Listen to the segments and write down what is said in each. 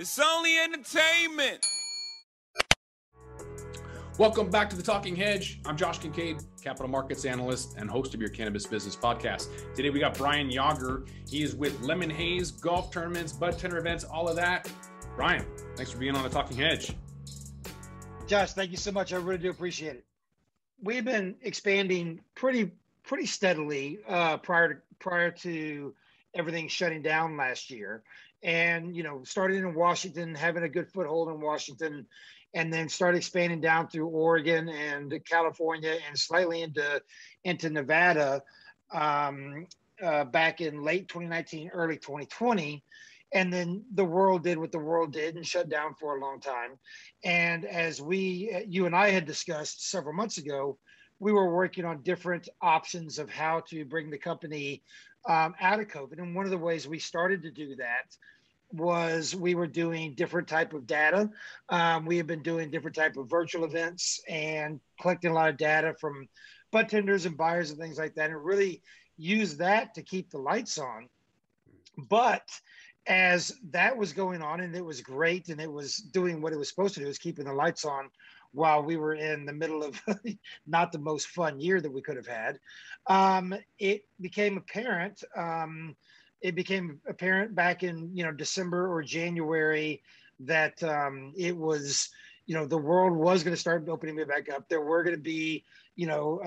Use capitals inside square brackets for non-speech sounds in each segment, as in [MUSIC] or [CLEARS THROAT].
It's only entertainment. Welcome back to the Talking Hedge. I'm Josh Kincaid, capital markets analyst and host of your cannabis business podcast. Today we got Brian Yager. He is with Lemon Haze, golf tournaments, bud tender events, all of that. Brian, thanks for being on the Talking Hedge. Josh, thank you so much. I really do appreciate it. We've been expanding pretty pretty steadily uh, prior to prior to everything shutting down last year, and you know started in Washington, having a good foothold in Washington, and then start expanding down through Oregon and California and slightly into into Nevada um, uh, back in late 2019, early 2020. And then the world did what the world did and shut down for a long time. And as we, you and I had discussed several months ago, we were working on different options of how to bring the company um, out of COVID. And one of the ways we started to do that was we were doing different type of data. Um, we have been doing different type of virtual events and collecting a lot of data from bud tenders and buyers and things like that, and really use that to keep the lights on. But as that was going on and it was great and it was doing what it was supposed to do, was keeping the lights on while we were in the middle of [LAUGHS] not the most fun year that we could have had, um, it became apparent um, it became apparent back in you know December or January that um, it was you know the world was going to start opening it back up. There were going to be you know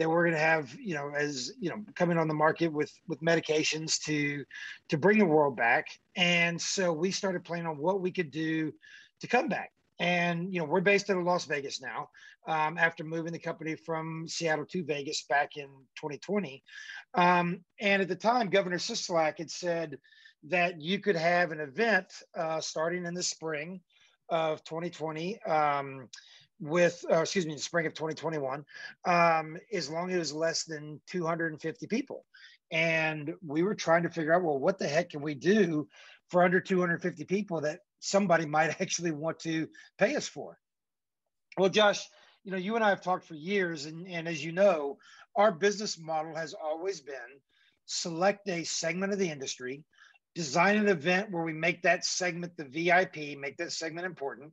um, we're going to have you know as you know coming on the market with with medications to to bring the world back. And so we started planning on what we could do to come back. And you know we're based out of Las Vegas now. Um, after moving the company from Seattle to Vegas back in 2020, um, and at the time, Governor Sisolak had said that you could have an event uh, starting in the spring of 2020 um, with, uh, excuse me, the spring of 2021, um, as long as it was less than 250 people. And we were trying to figure out, well, what the heck can we do for under 250 people that somebody might [LAUGHS] actually want to pay us for. Well, Josh, you know, you and I have talked for years, and, and as you know, our business model has always been select a segment of the industry, design an event where we make that segment the VIP, make that segment important,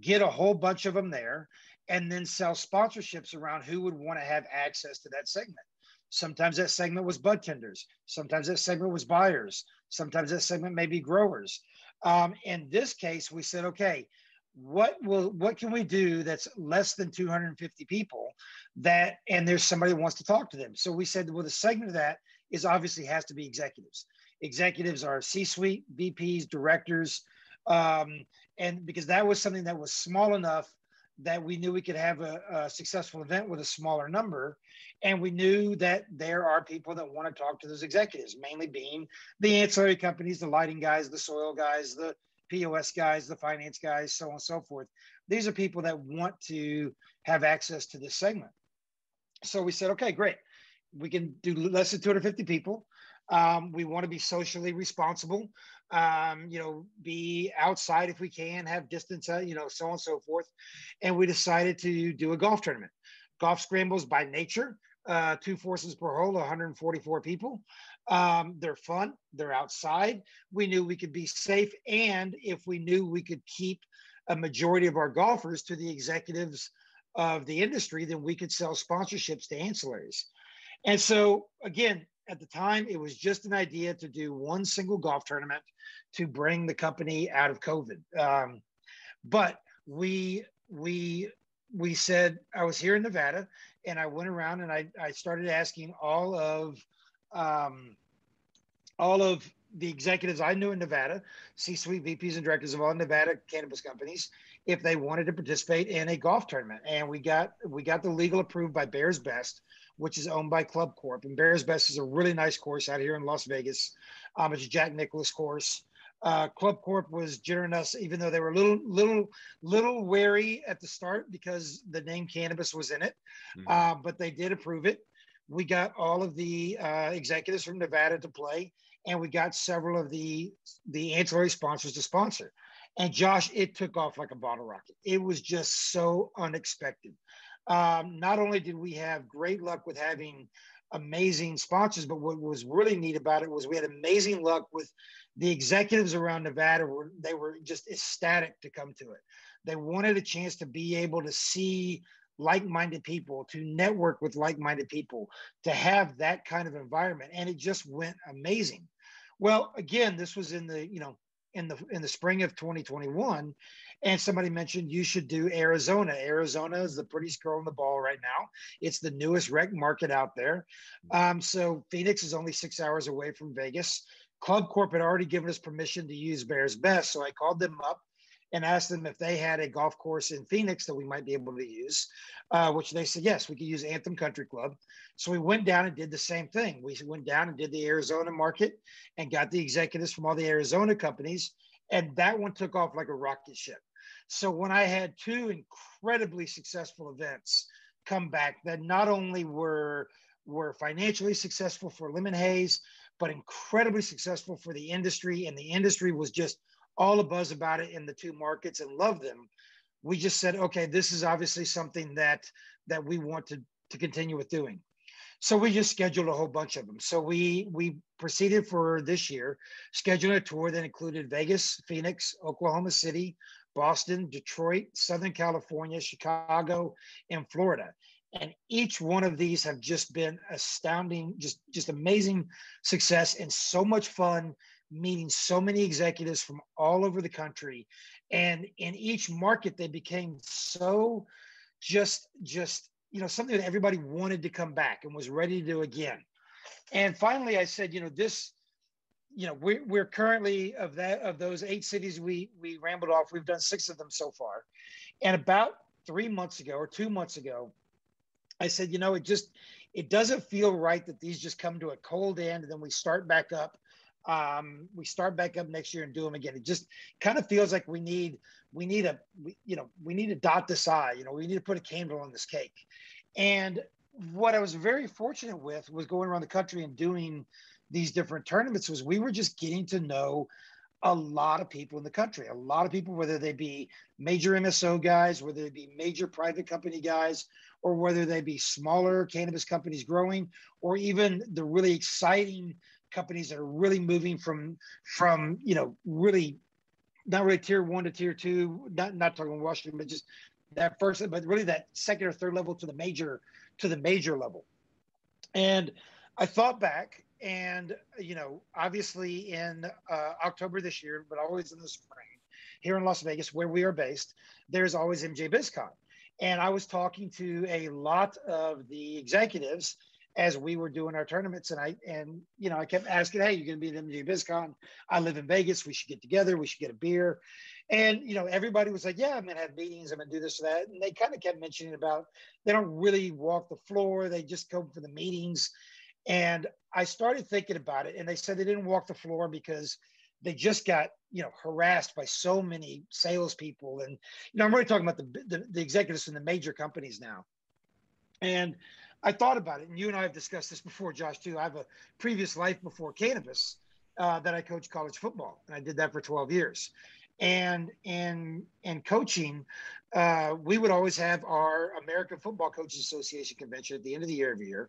get a whole bunch of them there, and then sell sponsorships around who would want to have access to that segment. Sometimes that segment was bud tenders. Sometimes that segment was buyers. Sometimes that segment may be growers. Um, in this case, we said, okay, what will what can we do that's less than 250 people that and there's somebody wants to talk to them so we said well the segment of that is obviously has to be executives executives are c-suite vps directors um, and because that was something that was small enough that we knew we could have a, a, successful event with a smaller number. And we knew that there are people that want to talk to those executives, mainly being the ancillary companies, the lighting guys, the soil guys, the POS guys, the finance guys, so on and so forth. These are people that want to have access to this segment. So we said, okay, great. We can do less than 250 people. Um, we want to be socially responsible um, you know, be outside if we can, have distance, uh, you know, so on and so forth. And we decided to do a golf tournament. Golf scrambles by nature, uh, two forces per hole, 144 people. Um, they're fun, they're outside. We knew we could be safe. And if we knew we could keep a majority of our golfers to the executives of the industry, then we could sell sponsorships to ancillaries. And so, again, at the time, it was just an idea to do one single golf tournament to bring the company out of COVID. Um, but we we we said I was here in Nevada, and I went around and I I started asking all of um, all of the executives I knew in Nevada, C-suite VPs and directors of all Nevada cannabis companies, if they wanted to participate in a golf tournament. And we got we got the legal approved by Bears Best, which is owned by Club Corp. And Bears Best is a really nice course out here in Las Vegas. Um, it's a Jack Nicklaus course. Uh, Club Corp was generous, even though they were a little, little, little wary at the start because the name cannabis was in it. Mm-hmm. Uh, but they did approve it. We got all of the uh, executives from Nevada to play, and we got several of the the ancillary sponsors to sponsor. And Josh, it took off like a bottle rocket. It was just so unexpected. Um, not only did we have great luck with having amazing sponsors. But what was really neat about it was we had amazing luck with the executives around Nevada. Were they were just ecstatic to come to it. They wanted a chance to be able to see like-minded people, to network with like-minded people, to have that kind of environment, and it just went amazing. Well, again, this was in the you know in the in the spring of 2021 and somebody mentioned you should do arizona. Arizona is the prettiest girl in the ball right now. It's the newest rec market out there. Um, so phoenix is only six hours away from vegas. Club corp had already given us permission to use bears best so i called them up and asked them if they had a golf course in Phoenix that we might be able to use, uh, which they said, yes, we could use Anthem Country Club. So we went down and did the same thing. We went down and did the Arizona market and got the executives from all the Arizona companies. And that one took off like a rocket ship. So when I had two incredibly successful events come back that not only were were financially successful for Lemon Haze, but incredibly successful for the industry. And the industry was just all the buzz about it in the two markets and love them. We just said, okay, this is obviously something that that we want to to continue with doing. So we just scheduled a whole bunch of them. So we we proceeded for this year, scheduled a tour that included Vegas, Phoenix, Oklahoma City, Boston, Detroit, Southern California, Chicago, and Florida. And each one of these have just been astounding, just just amazing success and so much fun meeting so many executives from all over the country. And in each market they became so just just you know something that everybody wanted to come back and was ready to do again. And finally i said you know this you know we're, we're currently of that of those eight cities we we rambled off we've done six of them so far. And about three months ago or two months ago i said you know it just it doesn't feel right that these just come to a cold end and then we start back up um, we start back up next year and do them again. It just kind of feels like we need we need a we, you know we need to dot this i. You know, we need to put a candle on this cake. And what I was very fortunate with was going around the country and doing these different tournaments was we were just getting to know a lot of people in the country, a lot of people, whether they be major MSO guys, whether they be major private company guys, or whether they be smaller cannabis companies growing, or even the really exciting companies that are really moving from from you know really not really tier one to tier two, not not talking Washington, but just that first, but really that second or third level to the major to the major level. And I thought back, and you know, obviously in uh, October this year, but always in the spring, here in Las Vegas, where we are based, there's always MJ BizCon. And I was talking to a lot of the executives as we were doing our tournaments. And I, and, you know, I kept asking, Hey, you're to be at MJ BizCon. I live in Vegas. We should get together. We should get a beer. And, you know, everybody was like, yeah, I'm to have meetings. I'm to do this or that. And they kind of kept mentioning about, they don't really walk the floor. They just come for the meetings. And I started thinking about it and they said they didn't walk the floor because they just got you know harassed by so many salespeople and you know i'm really talking about the, the, the executives from the major companies now and I thought about it, and you and I have discussed this before, Josh. Too. I have a previous life before cannabis uh, that I coached college football, and I did that for 12 years. And in in coaching, uh, we would always have our American Football Coaches Association convention at the end of the year every year,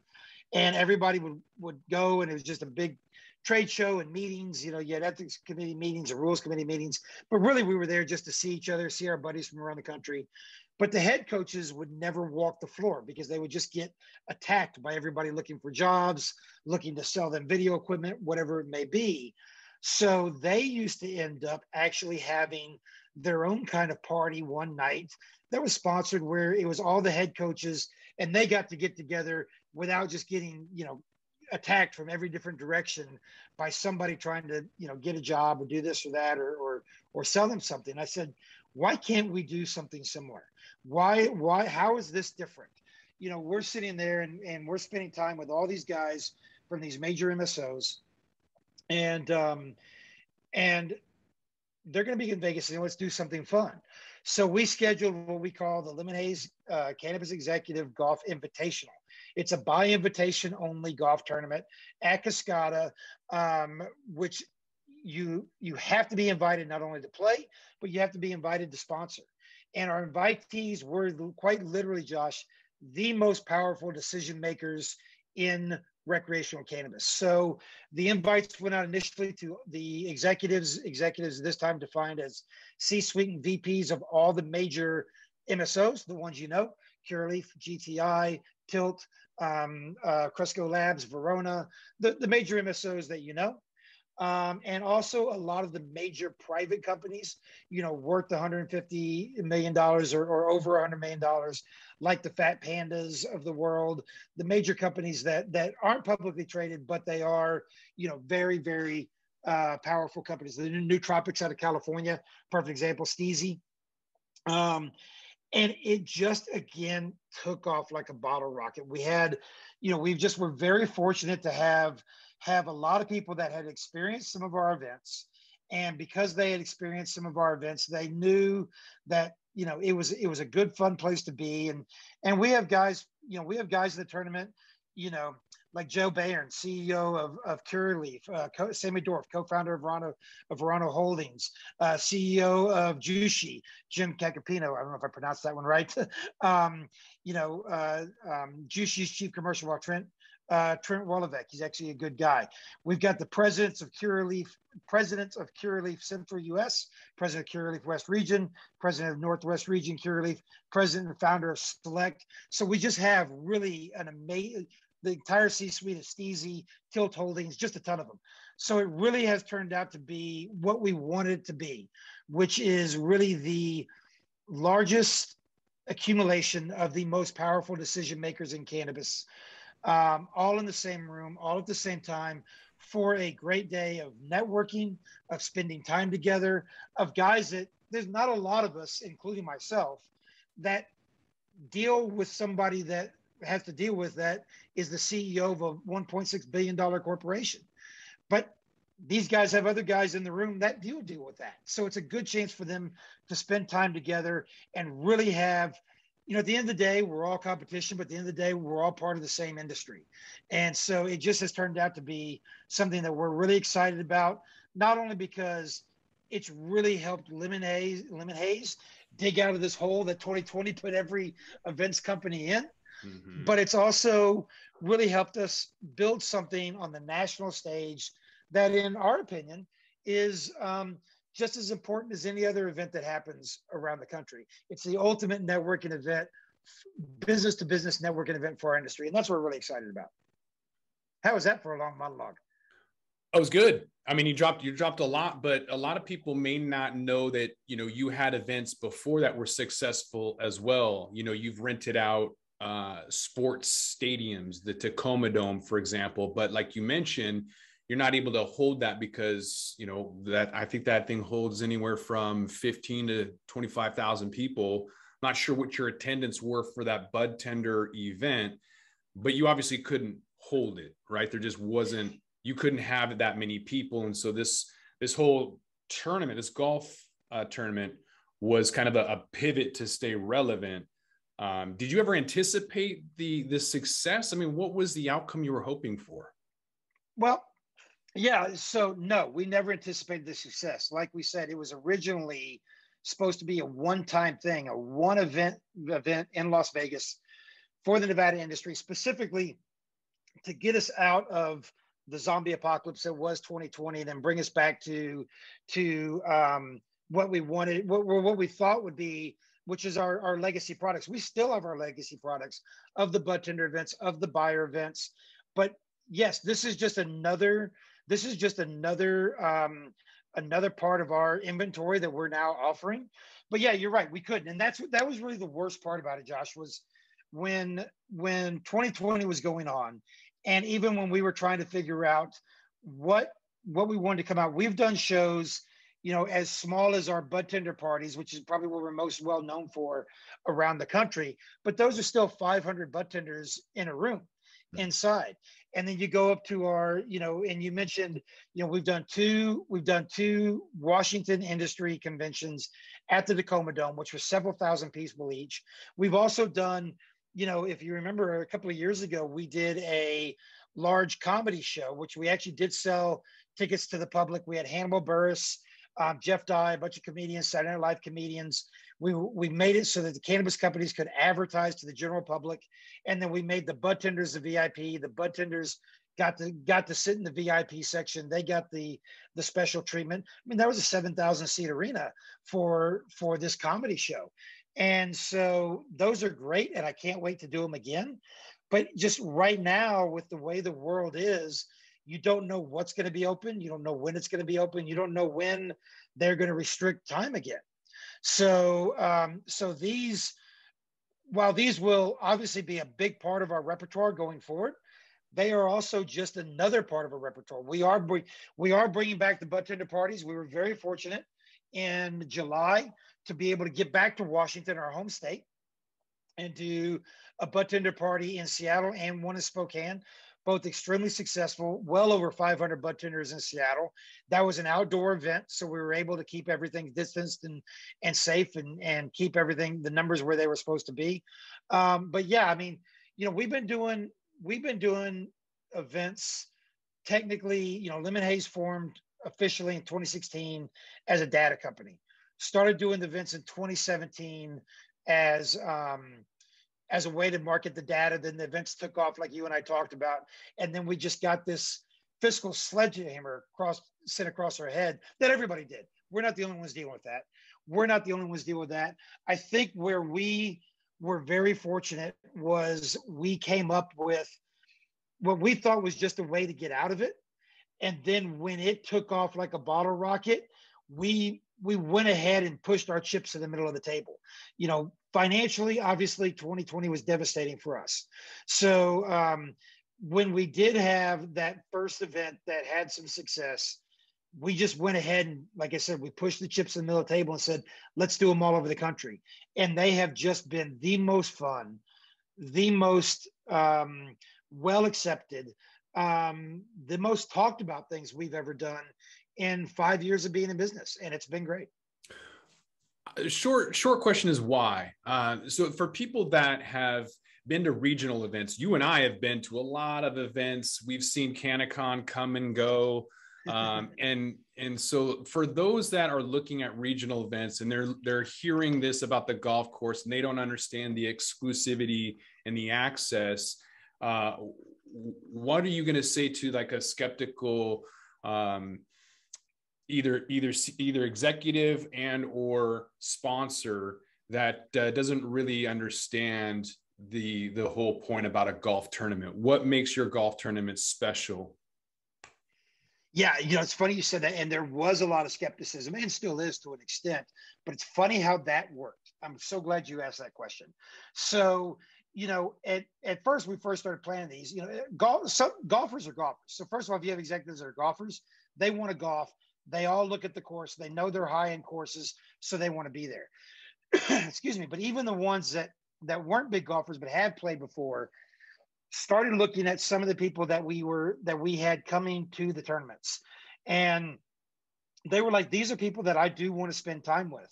and everybody would would go, and it was just a big trade show and meetings. You know, you had ethics committee meetings and rules committee meetings, but really we were there just to see each other, see our buddies from around the country, but the head coaches would never walk the floor because they would just get attacked by everybody looking for jobs, looking to sell them video equipment, whatever it may be. So they used to end up actually having their own kind of party one night that was sponsored where it was all the head coaches and they got to get together without just getting, you know, attacked from every different direction by somebody trying to, you know, get a job or do this or that or or or sell them something. I said, why can't we do something similar? Why, why, how is this different? You know, we're sitting there and, and we're spending time with all these guys from these major MSOs and, um, and they're going to be in Vegas and let's do something fun. So we scheduled what we call the Lemon Haze uh, Cannabis Executive Golf Invitational. It's a by invitation only golf tournament at Cascata, um, which you you have to be invited not only to play, but you have to be invited to sponsor. And our invitees were quite literally, Josh, the most powerful decision makers in recreational cannabis. So the invites went out initially to the executives, executives this time defined as C-suite and VPs of all the major MSOs, the ones you know, Curaleaf, GTI, Tilt, um, uh, Cresco Labs, Verano, the, the major MSOs that you know. Um, and also a lot of the major private companies, you know, worth 150 million dollars or, or, over 100 million dollars, like the Fat Pandas of the world, the major companies that that aren't publicly traded, but they are, you know, very very uh, powerful companies. The Nootropics out of California, perfect example, STIIIZY. Um, and it just again took off like a bottle rocket. We had, you know, we've just were very fortunate to have have a lot of people that had experienced some of our events and because they had experienced some of our events they knew that you know it was it was a good fun place to be and and we have guys you know we have guys in the tournament you know like Joe Bayern, CEO of, of Curaleaf, uh, co- Sammy Dorf, co-founder of Verano, of Verano Holdings, uh, CEO of Jushi, Jim Cacapino. I don't know if I pronounced that one right. [LAUGHS] um, you know, uh, um, Jushi's chief commercial officer, Trent uh, Trent Woloveck. He's actually a good guy. We've got the presidents of Curaleaf, presidents of Curaleaf Central U.S., president of Curaleaf West Region, president of Northwest Region Curaleaf, president and founder of Select. So we just have really an amazing, the entire C-suite of STIIIZY, Tilt Holdings, just a ton of them. So it really has turned out to be what we wanted it to be, which is really the largest accumulation of the most powerful decision makers in cannabis um, all in the same room, all at the same time for a great day of networking, of spending time together, of guys that there's not a lot of us, including myself, that deal with somebody that has to deal with that is the CEO of a $1.6 billion corporation. But these guys have other guys in the room that deal deal with that. So it's a good chance for them to spend time together and really have you know, at the end of the day, we're all competition, but at the end of the day, we're all part of the same industry. And so it just has turned out to be something that we're really excited about, not only because it's really helped Lemon Haze, Lemon Haze dig out of this hole that 2020 put every events company in, mm-hmm. but it's also really helped us build something on the national stage that, in our opinion, is um, just as important as any other event that happens around the country. It's the ultimate networking event, business to business networking event for our industry. And that's what we're really excited about. How was that for a long monologue? It was good. I mean, you dropped you dropped a lot, but a lot of people may not know that you know you had events before that were successful as well. You know, you've rented out uh, sports stadiums, the Tacoma Dome, for example. But like you mentioned, you're not able to hold that because you know that I think that thing holds anywhere from 15 to 25,000 people. I'm not sure what your attendance were for that bud tender event, but you obviously couldn't hold it, right? There just wasn't you couldn't have that many people, and so this this whole tournament, this golf uh, tournament, was kind of a, a pivot to stay relevant. Um, did you ever anticipate the the success? I mean, what was the outcome you were hoping for? Well, yeah, so no, we never anticipated the success. Like we said, it was originally supposed to be a one-time thing, a one event event in Las Vegas for the Nevada industry, specifically to get us out of the zombie apocalypse that was 2020, and then bring us back to to um, what we wanted, what what we thought would be, which is our our legacy products. We still have our legacy products of the bud tender events, of the buyer events, but yes, this is just another this is just another um, another part of our inventory that we're now offering. But yeah, you're right. We couldn't, and that's that was really the worst part about it. Josh was when when 2020 was going on, and even when we were trying to figure out what what we wanted to come out. We've done shows, you know, as small as our bud tender parties, which is probably what we're most well known for around the country. But those are still 500 bud tenders in a room inside. And then you go up to our you know and you mentioned you know we've done two we've done two washington industry conventions at the tacoma dome which was several thousand people each. We've also done you know if you remember a couple of years ago we did a large comedy show which we actually did sell tickets to the public. We had hannibal buress um, Jeff Dye, a bunch of comedians, Saturday Night Live comedians. We we made it so that the cannabis companies could advertise to the general public, and then we made the bud tenders the VIP. The bud tenders got to got to sit in the VIP section. They got the the special treatment. I mean, that was a seven thousand seat arena for for this comedy show, and so those are great, and I can't wait to do them again. But just right now, with the way the world is, you don't know what's going to be open. You don't know when it's going to be open. You don't know when they're going to restrict time again. So, um, so these, while these will obviously be a big part of our repertoire going forward, they are also just another part of our repertoire. We are we are bringing back the bud tender parties. We were very fortunate in July to be able to get back to Washington, our home state, and do a bud tender party in Seattle and one in Spokane both extremely successful, well over 500 bud tenders in Seattle. That was an outdoor event, so we were able to keep everything distanced and and safe and and keep everything the numbers where they were supposed to be. Um, but yeah, I mean, you know, we've been doing we've been doing events. Technically, you know, Lemon Haze formed officially in 2016 as a data company. Started doing the events in 2017 as um, as a way to market the data. Then the events took off, like you and I talked about, and then we just got this fiscal sledgehammer across sent across our head that everybody did. We're not the only ones dealing with that. We're not the only ones dealing with that. I think where we were very fortunate was we came up with what we thought was just a way to get out of it. And then when it took off like a bottle rocket, we we went ahead and pushed our chips to the middle of the table. You know, financially, obviously, 2020 was devastating for us. So um, when we did have that first event that had some success, we just went ahead and, like I said, we pushed the chips in the middle of the table and said, let's do them all over the country. And they have just been the most fun, the most um, well accepted, um, the most talked about things we've ever done in five years of being in business. And it's been great short short question is why? Uh, so for people that have been to regional events you and i have been to a lot of events. We've seen CannaCon come and go. Um, [LAUGHS] and and so for those that are looking at regional events and they're they're hearing this about the golf course and they don't understand the exclusivity and the access uh, what are you going to say to like a skeptical um, either either either executive and or sponsor that uh, doesn't really understand the the whole point about a golf tournament. What makes your golf tournament special? Yeah you know it's funny you said that and there was a lot of skepticism and still is to an extent but it's funny how that worked. I'm so glad you asked that question. So you know at, at first we first started planning these you know golf some golfers are golfers. So first of all if you have executives that are golfers they want to golf they all look at the course. They know they're high end courses, so they want to be there. [CLEARS THROAT] Excuse me. But even the ones that that weren't big golfers but had played before started looking at some of the people that we were that we had coming to the tournaments, and they were like, "These are people that I do want to spend time with,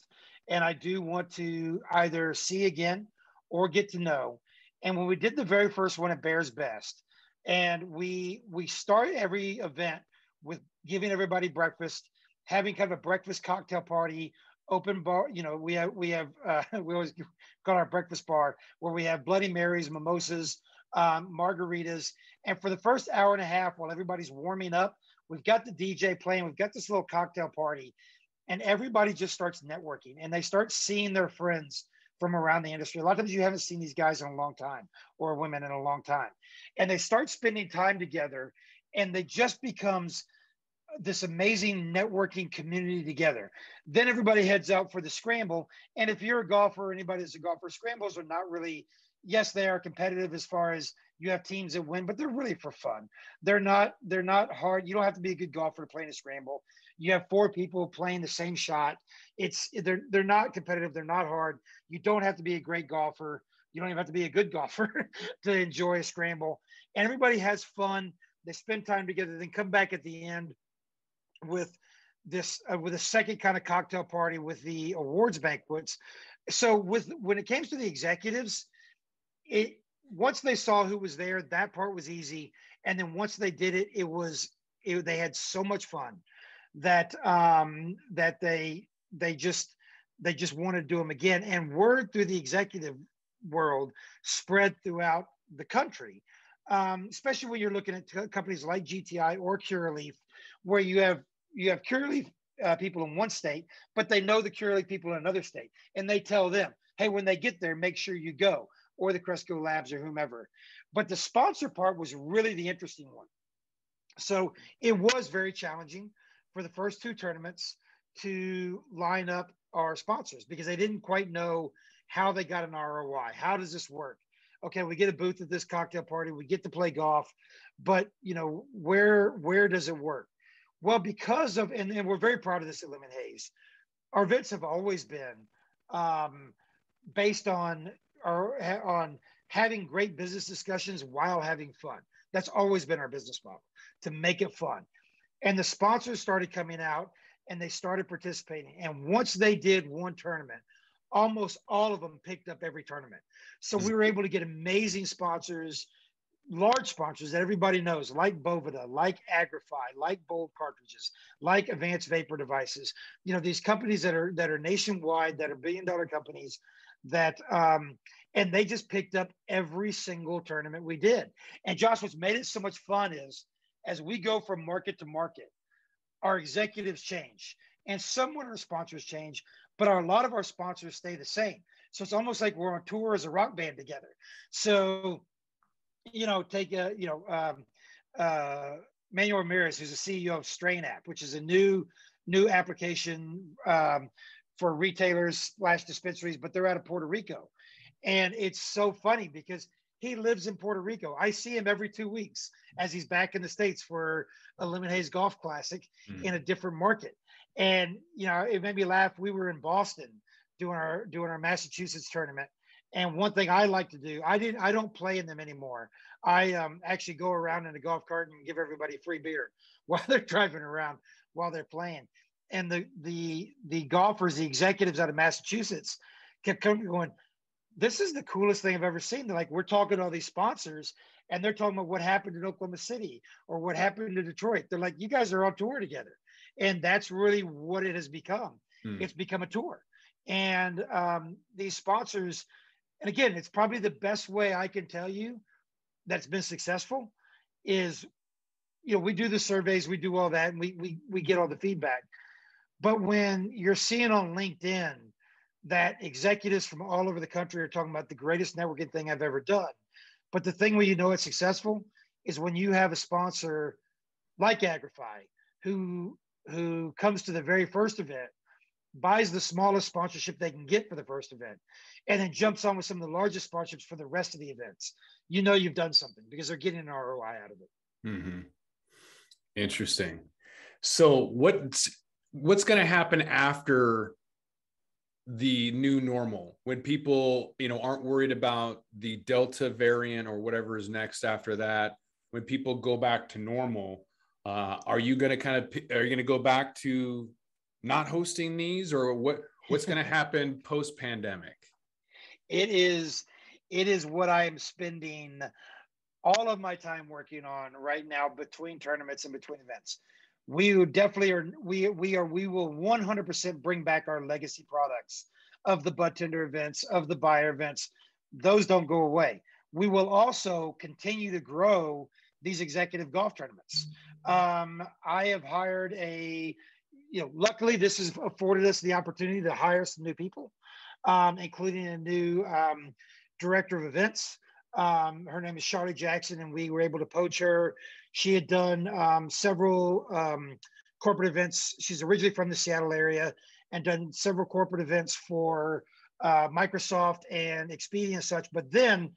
and I do want to either see again or get to know." And when we did the very first one at Bears Best, and we we start every event with giving everybody breakfast, having kind of a breakfast cocktail party, open bar. You know, we have we have uh, [LAUGHS] we always call our breakfast bar where we have Bloody Marys, mimosas, um, margaritas, and for the first hour and a half while everybody's warming up, we've got the DJ playing, we've got this little cocktail party, and everybody just starts networking and they start seeing their friends from around the industry. A lot of times you haven't seen these guys in a long time or women in a long time. And they start spending time together and they just becomes this amazing networking community together. Then everybody heads out for the scramble. And if you're a golfer, anybody that's a golfer, scrambles are not really, yes, they are competitive as far as you have teams that win, but they're really for fun. They're not, they're not hard. You don't have to be a good golfer to play in a scramble. You have four people playing the same shot. It's they're they're not competitive, they're not hard. You don't have to be a great golfer. You don't even have to be a good golfer [LAUGHS] to enjoy a scramble. And everybody has fun. They spend time together, then come back at the end with this uh, with a second kind of cocktail party with the awards banquets. So with when it came to the executives, it once they saw who was there, that part was easy. And then once they did it, it was it, they had so much fun. that um, that they they just they just want to do them again. And word through the executive world spread throughout the country, um, especially when you're looking at t- companies like GTI or Curaleaf, where you have you have Curaleaf uh, people in one state, but they know the Curaleaf people in another state, and they tell them, "Hey, when they get there, make sure you go." Or the Cresco Labs or whomever. But the sponsor part was really the interesting one. So it was very challenging for the first two tournaments to line up our sponsors because they didn't quite know how they got an ROI. How does this work? Okay, we get a booth at this cocktail party, we get to play golf, but you know, where where does it work? Well, because of and, and we're very proud of this at Lemon Haze. Our events have always been um, based on our on having great business discussions while having fun. That's always been our business model to make it fun. And the sponsors started coming out and they started participating. And once they did one tournament, almost all of them picked up every tournament. So we were able to get amazing sponsors, large sponsors that everybody knows, like Boveda, like Agrify, like Bold Cartridges, like Advanced Vapor Devices. You know, these companies that are that are nationwide, that are billion dollar companies that um and they just picked up every single tournament we did. And Josh, what's made it so much fun is as we go from market to market, our executives change and some of our sponsors change, but our, a lot of our sponsors stay the same. So it's almost like we're on tour as a rock band together. So, you know, take a, you know, um, uh, Manuel Ramirez, who's the CEO of Strain App, which is a new, new application um, for retailers slash dispensaries, but they're out of Puerto Rico. And it's so funny because he lives in Puerto Rico. I see him every two weeks as he's back in the States for a Lemon Haze Golf Classic mm. in a different market. And, you know, it made me laugh. We were in Boston doing our doing our Massachusetts tournament. And one thing I like to do, I didn't I don't play in them anymore. I um, actually go around in a golf cart and give everybody free beer [LAUGHS] while they're driving around while they're playing. And the the the golfers, the executives out of Massachusetts kept coming going, this is the coolest thing I've ever seen. They're like, we're talking to all these sponsors and they're talking about what happened in Oklahoma City or what happened in Detroit. They're like, you guys are on tour together. And that's really what it has become. Hmm. It's become a tour. And um, these sponsors, and again, it's probably the best way I can tell you that's been successful is, you know, we do the surveys, we do all that, and we we we get all the feedback. But when you're seeing on LinkedIn that executives from all over the country are talking about the greatest networking thing I've ever done. But the thing where you know it's successful is when you have a sponsor like Agrify who who comes to the very first event, buys the smallest sponsorship they can get for the first event, and then jumps on with some of the largest sponsorships for the rest of the events. You know you've done something because they're getting an ROI out of it. Mm-hmm. Interesting. So what's what's going to happen after the new normal when people you know aren't worried about the delta variant or whatever is next after that when people go back to normal uh, are you going to kind of are you going to go back to not hosting these or what what's going [LAUGHS] to happen post pandemic it is it is what i am spending all of my time working on right now between tournaments and between events. We definitely are we we are we will 100% bring back our legacy products of the bud tender events of the buyer events. Those don't go away. We will also continue to grow these executive golf tournaments um, i have hired a you know luckily this has afforded us the opportunity to hire some new people um, including a new um, director of events um, her name is Charlie Jackson, and we were able to poach her. She had done um, several um, corporate events. She's originally from the Seattle area and done several corporate events for uh, Microsoft and Expedia and such, but then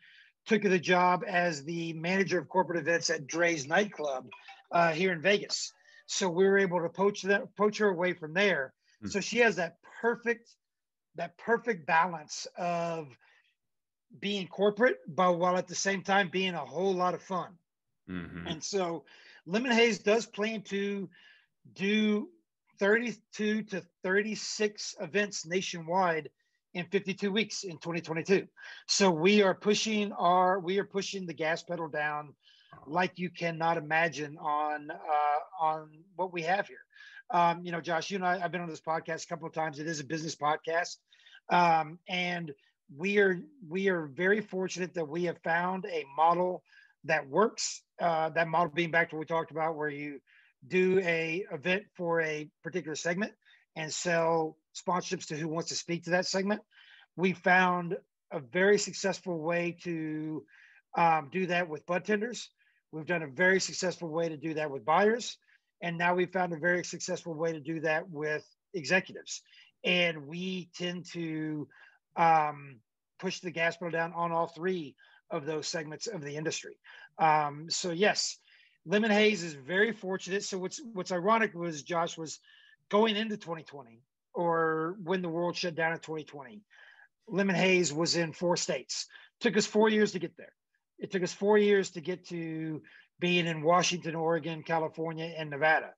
took the job as the manager of corporate events at Drai's nightclub uh, here in Vegas. So we were able to poach that poach her away from there. Mm-hmm. So she has that perfect that perfect balance of being corporate, but while at the same time being a whole lot of fun. Mm-hmm. And so Lemon Haze does plan to do 32 to 36 events nationwide in 52 weeks in 2022. So we are pushing our we are pushing the gas pedal down like you cannot imagine on uh, on what we have here. Um, you know, Josh, you and I, I've been on this podcast a couple of times. It is a business podcast, um, and we are we are very fortunate that we have found a model that works. Uh, that model being back to what we talked about, where you do a event for a particular segment and sell sponsorships to who wants to speak to that segment. We found a very successful way to um, do that with bud tenders. We've done a very successful way to do that with buyers. And now we've found a very successful way to do that with executives. And we tend to um, push the gas pedal down on all three of those segments of the industry. Um, so yes, Lemon Haze is very fortunate. So what's what's ironic was Josh was going into 2020 or when the world shut down in 2020. Lemon Haze was in four states. Took us four years to get there. It took us four years to get to being in Washington, Oregon, California, and Nevada.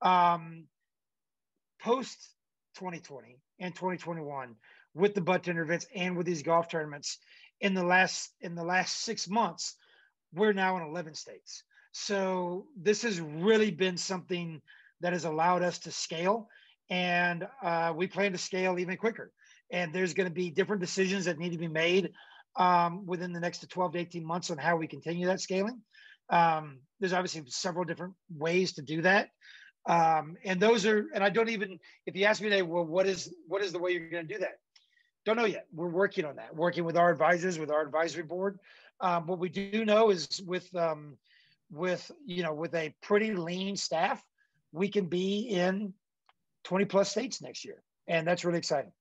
Um, Post 2020 and 2021, with the tender events and with these golf tournaments, in the last in the last six months, we're now in 11 states. So this has really been something that has allowed us to scale, and uh, we plan to scale even quicker. And there's going to be different decisions that need to be made um, within the next 12 to 18 months on how we continue that scaling. Um, there's obviously several different ways to do that. Um, and those are, and I don't even, if you ask me today, well, what is, what is the way you're going to do that? Don't know yet. We're working on that, working with our advisors, with our advisory board. Um, what we do know is with, um, with, you know, with a pretty lean staff, we can be in 20 plus states next year. And that's really exciting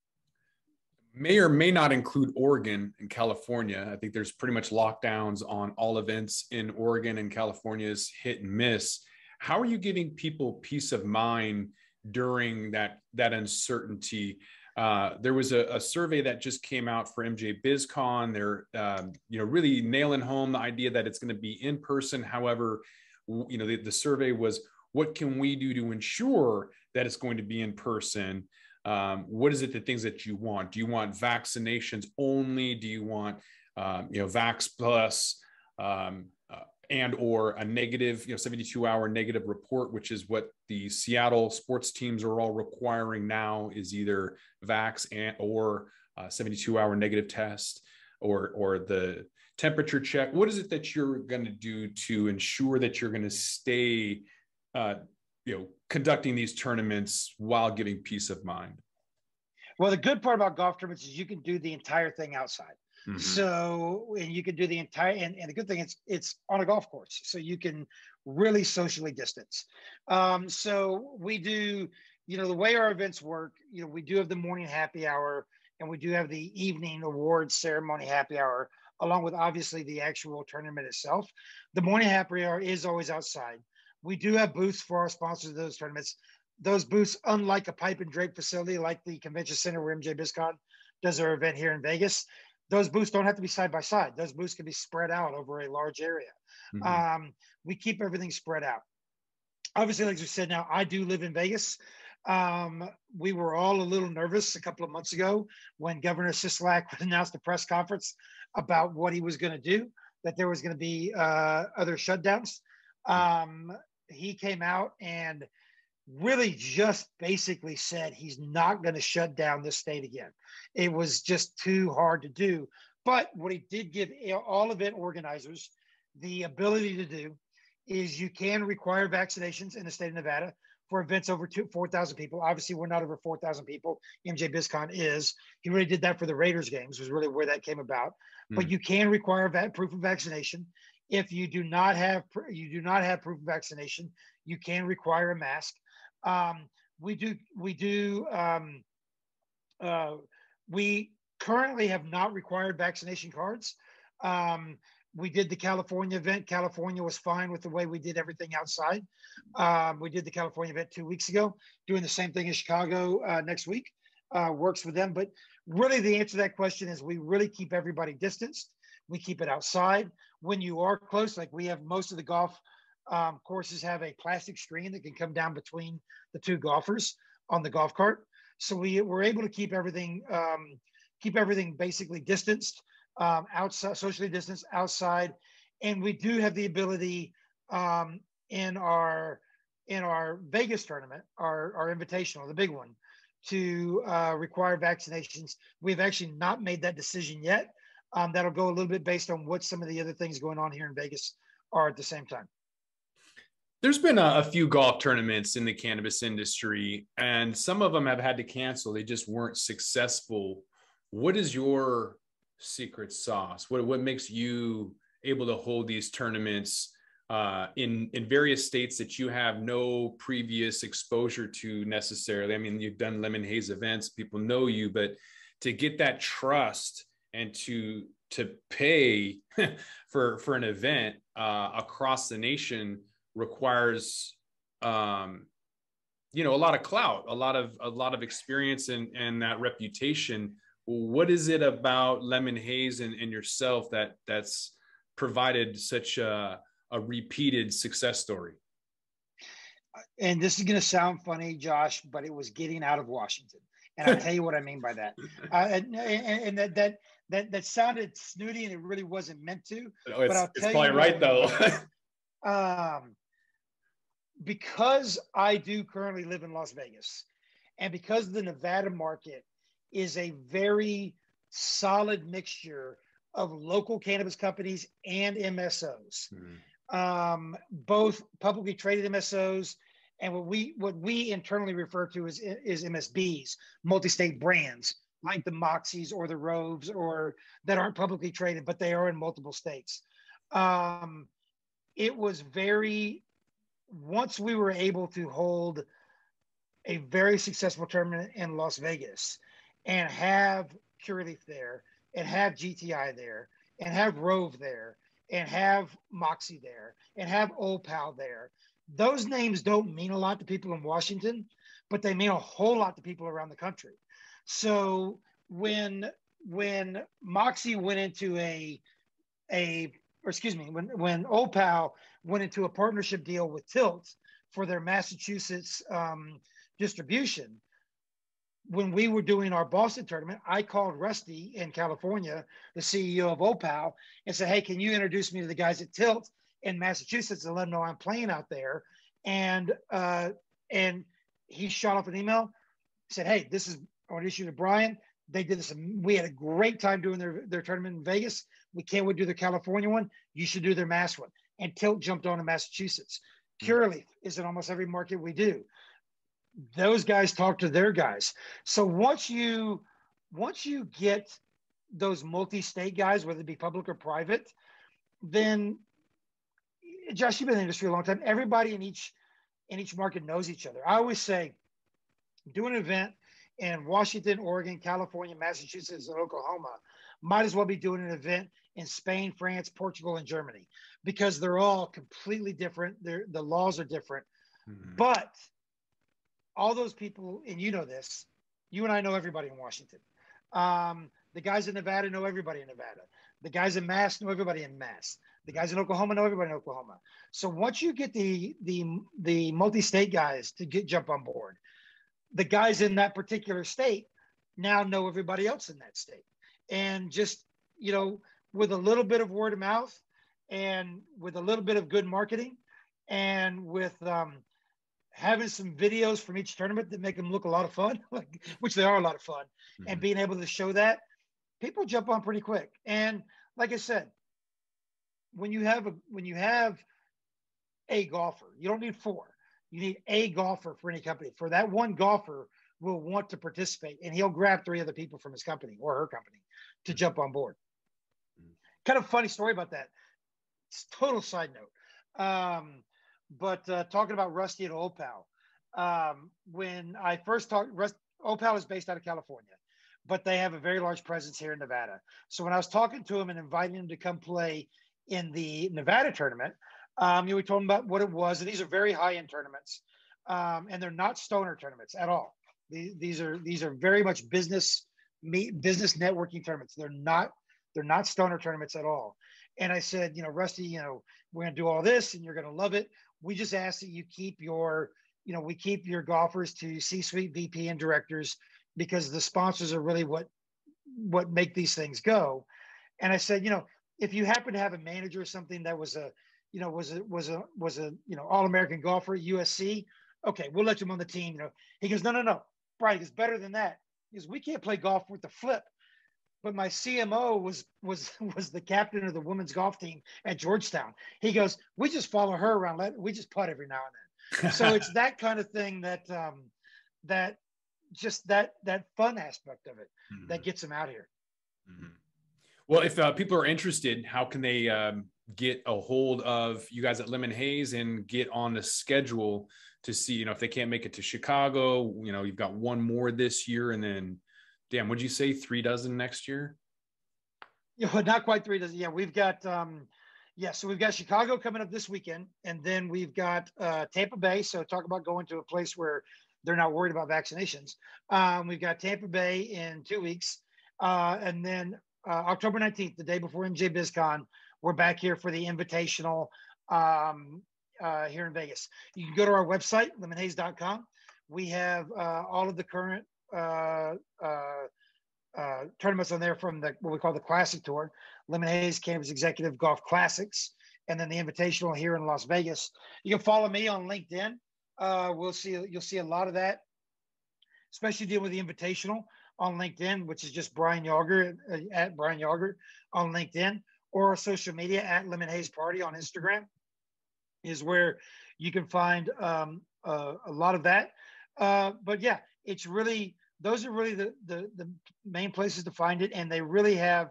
may or may not include Oregon and California. I think there's pretty much lockdowns on all events in Oregon and California's hit and miss. How are you giving people peace of mind during that that uncertainty? Uh, there was a, a, survey that just came out for MJ BizCon. They're um, you know really nailing home the idea that it's going to be in person. However, you know the, the survey was what can we do to ensure that it's going to be in person? Um, what is it the things that you want? Do you want vaccinations only? Do you want um, you know vax plus um, uh, and or a negative you know 72 hour negative report which is what the seattle sports teams are all requiring now is either vax and or 72 hour negative test or or the temperature check? What is it that you're going to do to ensure that you're going to stay uh, you know conducting these tournaments while giving peace of mind. Well the good part about golf tournaments is you can do the entire thing outside. Mm-hmm. so and you can do the entire and, and the good thing is it's on a golf course so you can really socially distance. Um, so we do you know the way our events work you know we do have the morning happy hour and we do have the evening awards ceremony happy hour along with obviously the actual tournament itself. The morning happy hour is always outside we do have booths for our sponsors of those tournaments. Those booths, unlike a pipe and drape facility like the convention center where MJ BizCon does their event here in Vegas, those booths don't have to be side by side. Those booths can be spread out over a large area. Mm-hmm. Um, we keep everything spread out. Obviously, like you said, now I do live in Vegas. Um, we were all a little nervous a couple of months ago when Governor Sisolak [LAUGHS] announced a press conference about what he was going to do, that there was going to be uh, other shutdowns. Um, he came out and really just basically said he's not going to shut down this state again. It was just too hard to do. But what he did give all event organizers the ability to do is you can require vaccinations in the state of Nevada for events over 4,000 people. Obviously, we're not over 4,000 people. MJ BizCon is. He really did that for the Raiders games, was really where that came about. Mm. But you can require that proof of vaccination. If you do not have you do not have proof of vaccination, you can require a mask. Um, we do we do um, uh, we currently have not required vaccination cards. Um, we did the California event. California was fine with the way we did everything outside. Um, we did the California event two weeks ago, doing the same thing in Chicago uh, next week. Uh, works with them. But really, the answer to that question is we really keep everybody distanced. We keep it outside. When you are close, like we have most of the golf um, courses have a plastic screen that can come down between the two golfers on the golf cart. So we we're able to keep everything um, keep everything basically distanced, um, outside, socially distanced outside, and we do have the ability um, in our in our Vegas tournament, our, our invitational, the big one, to uh, require vaccinations. We've actually not made that decision yet. Um, that'll go a little bit based on what some of the other things going on here in Vegas are at the same time. There's been a, a, few golf tournaments in the cannabis industry, and some of them have had to cancel. They just weren't successful. What is your secret sauce? What what makes you able to hold these tournaments uh, in in various states that you have no previous exposure to necessarily? I mean, you've done Lemon Haze events, people know you, but to get that trust and to to pay [LAUGHS] for for an event uh, across the nation requires um, you know a lot of clout a lot of a lot of experience and and that reputation. What is it about lemon haze and, and yourself that that's provided such a, a repeated success story? And this is going to sound funny josh but it was getting out of washington. And i'll tell you what i mean by that. [LAUGHS] Uh, and, and, that that that that sounded snooty and it really wasn't meant to oh, but I'll it's probably right though. [LAUGHS] um because I do currently live in Las Vegas, and because the Nevada market is a very solid mixture of local cannabis companies and MSOs, mm-hmm. um, both publicly traded MSOs and what we what we internally refer to as is MSBs, multi-state brands like the Moxies or the Roves or that aren't publicly traded, but they are in multiple states. Um, it was very once we were able to hold a very successful tournament in Las Vegas and have Curaleaf there and have GTI there and have Rove there and have Moxie there and have Old Pal there. Those names don't mean a lot to people in Washington, but they mean a whole lot to people around the country. So when when Moxie went into a a or excuse me, when when Old Pal went into a partnership deal with Tilt for their Massachusetts um, distribution. When we were doing our Boston tournament, I called Rusty in California, the CEO of OPAL, and said, "Hey, can you introduce me to the guys at Tilt in Massachusetts and let them know I'm playing out there?" And uh, and he shot off an email, said, "Hey, this is I want to issue to Brian. They did this. We had a great time doing their, their tournament in Vegas. We can't wait to do the California one. You should do their Mass one and Tilt jumped on in Massachusetts. Hmm. Curaleaf is in almost every market we do. Those guys talk to their guys. So once you once you get those multi-state guys, whether it be public or private, then Josh, you've been in the industry a long time. Everybody in each in each market knows each other. I always say, do an event in Washington, Oregon, California, Massachusetts, and Oklahoma. Might as well be doing an event in Spain, France, Portugal, and Germany because they're all completely different. They're, the laws are different. Mm-hmm. But all those people, and you know this, you and I know everybody in Washington. Um, the guys in Nevada know everybody in Nevada. The guys in Mass know everybody in Mass. The guys in Oklahoma know everybody in Oklahoma. So once you get the the the multi-state guys to get jump on board, the guys in that particular state now know everybody else in that state. And just, you know, with a little bit of word of mouth and with a little bit of good marketing and with um, having some videos from each tournament that make them look a lot of fun, [LAUGHS] which they are a lot of fun, mm-hmm. and being able to show that, people jump on pretty quick. And like I said, when you have a when you have a golfer, you don't need four. You need a golfer for any company. For that one golfer will want to participate, and he'll grab three other people from his company or her company to mm-hmm. jump on board. Mm-hmm. Kind of funny story about that It's total side note. Um, but uh, talking about Rusty and Old Pal, um, when I first talked, Rust, Old Pal is based out of California, but they have a very large presence here in Nevada. So when I was talking to him and inviting him to come play in the Nevada tournament, um, you know, we told him about what it was, and these are very high end tournaments, um, and they're not stoner tournaments at all. These, these are these are very much business meet, business networking tournaments. They're not they're not stoner tournaments at all. And I said, you know, Rusty, you know, we're to do all this and you're to love it. We just ask that you keep your, you know, we keep your golfers to C-suite VP and directors because the sponsors are really what what make these things go. And I said, you know, if you happen to have a manager or something that was a, you know, was a was a was a you know All American golfer at USC. Okay, we'll let him on the team. You know, he goes, no, no, no, Brian, it's better than that. He Because we can't play golf with the flip. But my CMO was was [LAUGHS] was the captain of the women's golf team at Georgetown. He goes, we just follow her around. Let we just putt every now and then. so it's [LAUGHS] that kind of thing that um, that just that that fun aspect of it mm-hmm. that gets him out here. Mm-hmm. Well, if uh, people are interested, how can they um, get a hold of you guys at Lemon Haze and get on the schedule to see, you know, if they can't make it to Chicago, you know, you've got one more this year and then, damn, would you say three dozen next year? Yeah, not quite three dozen. Yeah, we've got, um, yeah, so we've got Chicago coming up this weekend, and then we've got uh, Tampa Bay. So talk about going to a place where they're not worried about vaccinations. Um, we've got Tampa Bay in two weeks, uh, and then uh, October 19th, the day before MJ BizCon, we're back here for the invitational um, uh, here in Vegas. You can go to our website, lemonhaze.com. We have uh, all of the current uh, uh, uh, tournaments on there from the what we call the Classic Tour, Lemon Haze Cannabis Executive Golf Classics, and then the Invitational here in Las Vegas. You can follow me on LinkedIn. we'll see you'll see a lot of that, especially dealing with the Invitational on LinkedIn, which is just Brian Yager uh, at Brian Yager on LinkedIn or social media at Lemon Haze Party on Instagram is where you can find um, uh, a lot of that. Uh, but yeah, it's really those are really the, the the main places to find it, and they really have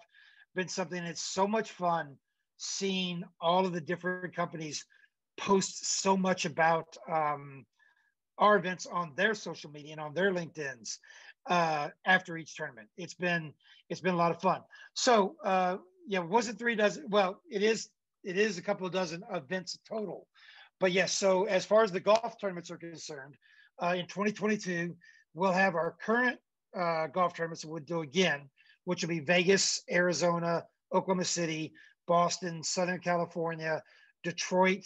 been something that's so much fun seeing all of the different companies post so much about um, our events on their social media and on their LinkedIn's uh, after each tournament. It's been it's been a lot of fun. So uh, yeah, was it three dozen? Well, it is it is a couple of dozen events total. But yes, so as far as the golf tournaments are concerned, uh, in 2022 we'll have our current uh, golf tournaments we'll do again, which will be Vegas, Arizona, Oklahoma City, Boston, Southern California, Detroit,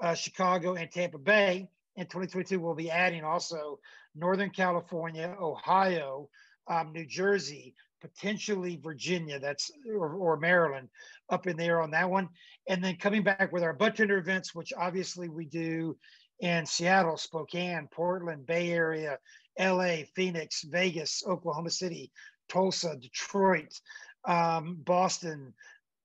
uh, Chicago, and Tampa Bay. In 2022, we'll be adding also Northern California, Ohio, um, New Jersey, potentially Virginia, that's or, or, Maryland, up in there on that one, and then coming back with our tender events, which obviously we do in Seattle, Spokane, Portland, Bay Area, L.A., Phoenix, Vegas, Oklahoma City, Tulsa, Detroit, um, Boston.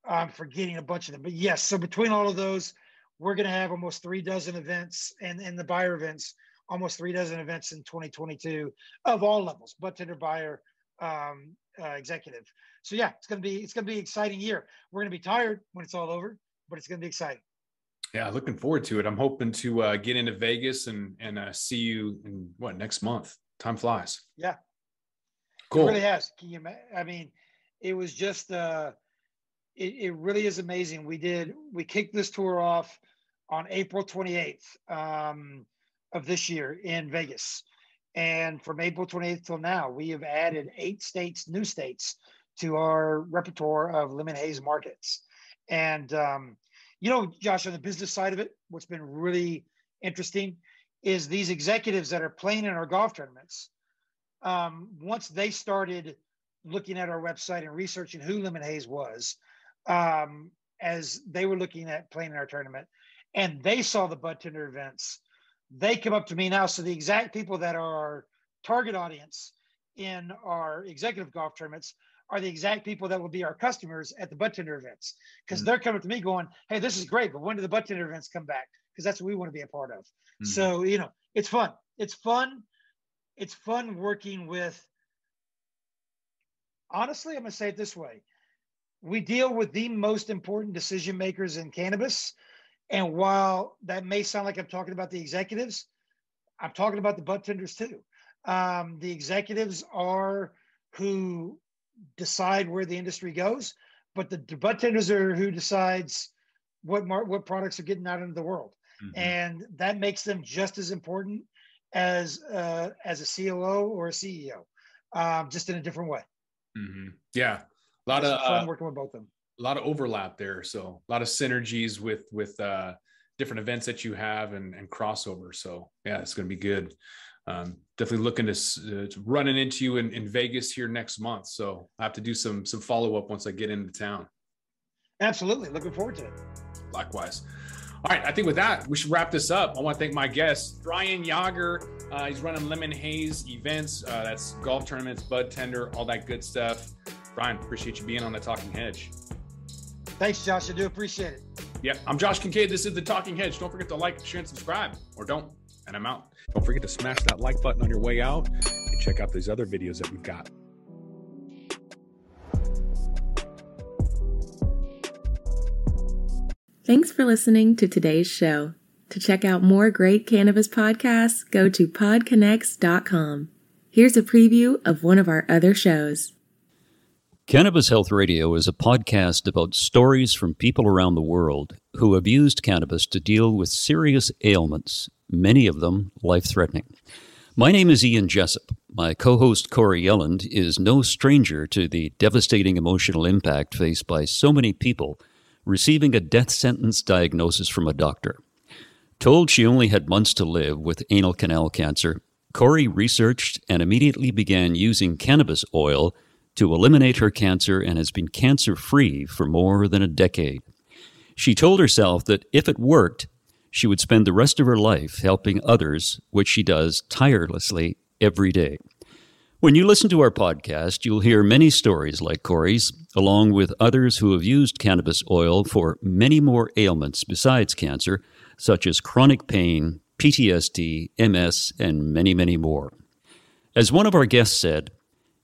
I'm forgetting a bunch of them, but yes. So between all of those, we're going to have almost three dozen events, and in the buyer events almost three dozen events in 2022 of all levels, but tender buyer, um, uh, executive. So yeah, it's gonna be it's gonna be exciting year. We're gonna be tired when it's all over, but it's gonna be exciting. Yeah, looking forward to it. I'm hoping to uh, get into Vegas and and uh, see you in what next month. Time flies. Yeah, cool. It really has. Can you? I mean, it was just. Uh, it, it really is amazing. We did. We kicked this tour off on April 28th. Um, of this year in Vegas. And from April 28th till now, we have added eight states, new states, to our repertoire of lemon haze markets. And, um, you know, Josh, on the business side of it, what's been really interesting is these executives that are playing in our golf tournaments. Um, once they started looking at our website and researching who Lemon Haze was, um, as they were looking at playing in our tournament, and they saw the bud tender events they come up to me now. So the exact people that are our target audience in our executive golf tournaments are the exact people that will be our customers at the bud tender events because mm-hmm. they're coming to me going, "Hey, this is great, but when do the bud tender events come back?" Because that's what we want to be a part of. Mm-hmm. So you know, it's fun. It's fun. It's fun working with. Honestly, I'm going to say it this way: we deal with the most important decision makers in cannabis and while that may sound like I'm talking about the executives, I'm talking about the bud tenders too. Um, the executives are who decide where the industry goes, but the, the bud tenders are who decides what mar- what products are getting out into the world, mm-hmm. and that makes them just as important as uh, as a COO or a CEO, um, just in a different way. Mm-hmm. Yeah, a lot of fun uh, working with both of them a lot of overlap there. So a lot of synergies with with uh, different events that you have and, and crossover. So yeah, it's going to be good. Um, definitely looking to, uh, to running into you in, in Vegas here next month. So I have to do some some follow up once I get into town. Absolutely, looking forward to it. Likewise. All right, I think with that, we should wrap this up. I want to thank my guest, Brian Yager. Uh, he's running Lemon Haze events. Uh, that's golf tournaments, bud tender, all that good stuff. Brian, appreciate you being on the Talking Hedge. Thanks, Josh. I do appreciate it. Yeah, I'm Josh Kincaid. This is the Talking Hedge. Don't forget to like, share, and subscribe, or don't, and I'm out. Don't forget to smash that like button on your way out and check out these other videos that we've got. Thanks for listening to today's show. To check out more great cannabis podcasts, go to podconnects.com. Here's a preview of one of our other shows. Cannabis Health Radio is a podcast about stories from people around the world who have used cannabis to deal with serious ailments, many of them life threatening. My name is Ian Jessop. My co host Corrie Yelland is no stranger to the devastating emotional impact faced by so many people receiving a death sentence diagnosis from a doctor. Told she only had months to live with anal canal cancer, Corrie researched and immediately began using cannabis oil to eliminate her cancer and has been cancer free for more than a decade. She told herself that if it worked, she would spend the rest of her life helping others, which she does tirelessly every day. When you listen to our podcast, you'll hear many stories like Corrie's, along with others who have used cannabis oil for many more ailments besides cancer, such as chronic pain, PTSD, MS, and many, many more. As one of our guests said,